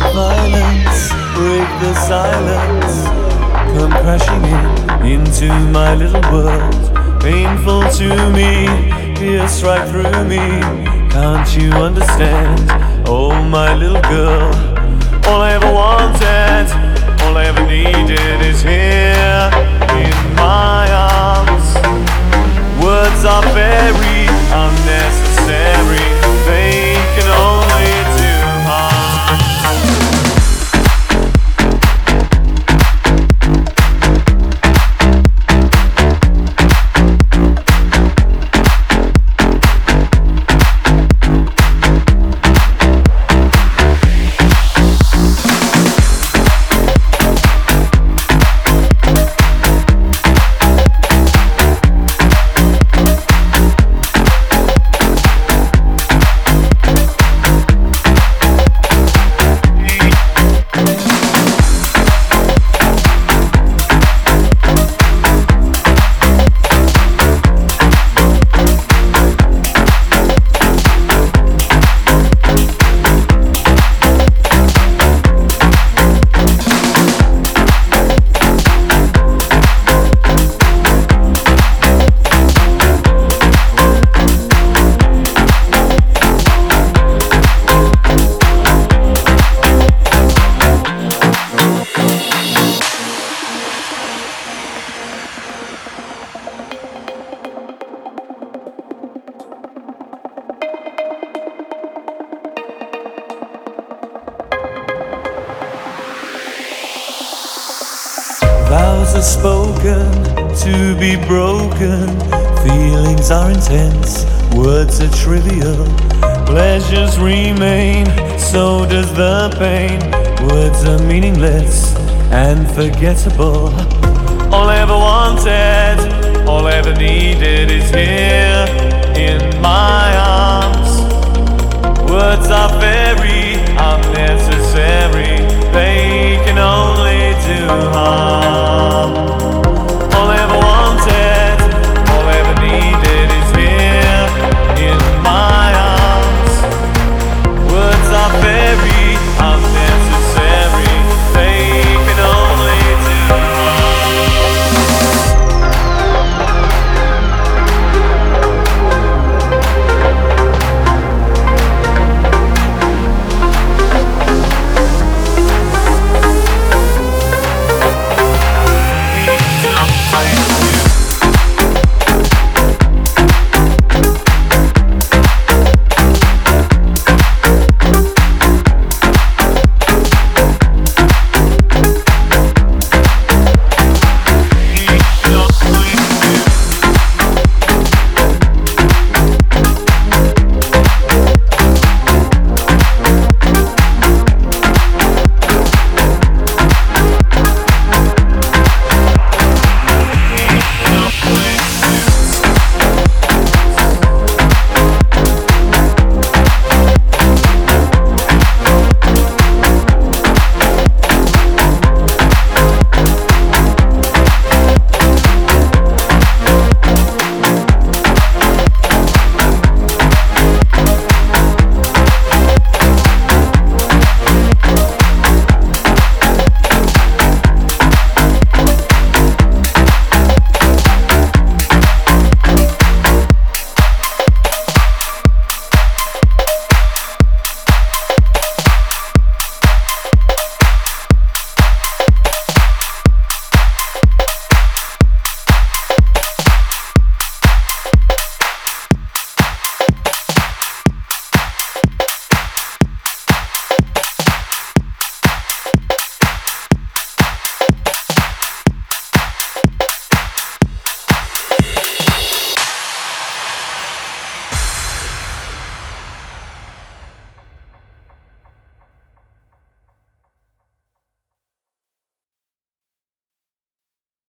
Like violence break the silence. Come crashing in into my little world. Painful to me, pierce right through me. Can't you understand? Oh, my little girl. All I ever wanted, all I ever needed is here in my arms. words are spoken to be broken. Feelings are intense, words are trivial. Pleasures remain, so does the pain. Words are meaningless and forgettable. All I ever wanted, all I ever needed is here in my arms. Words are very unnecessary, they can only do harm.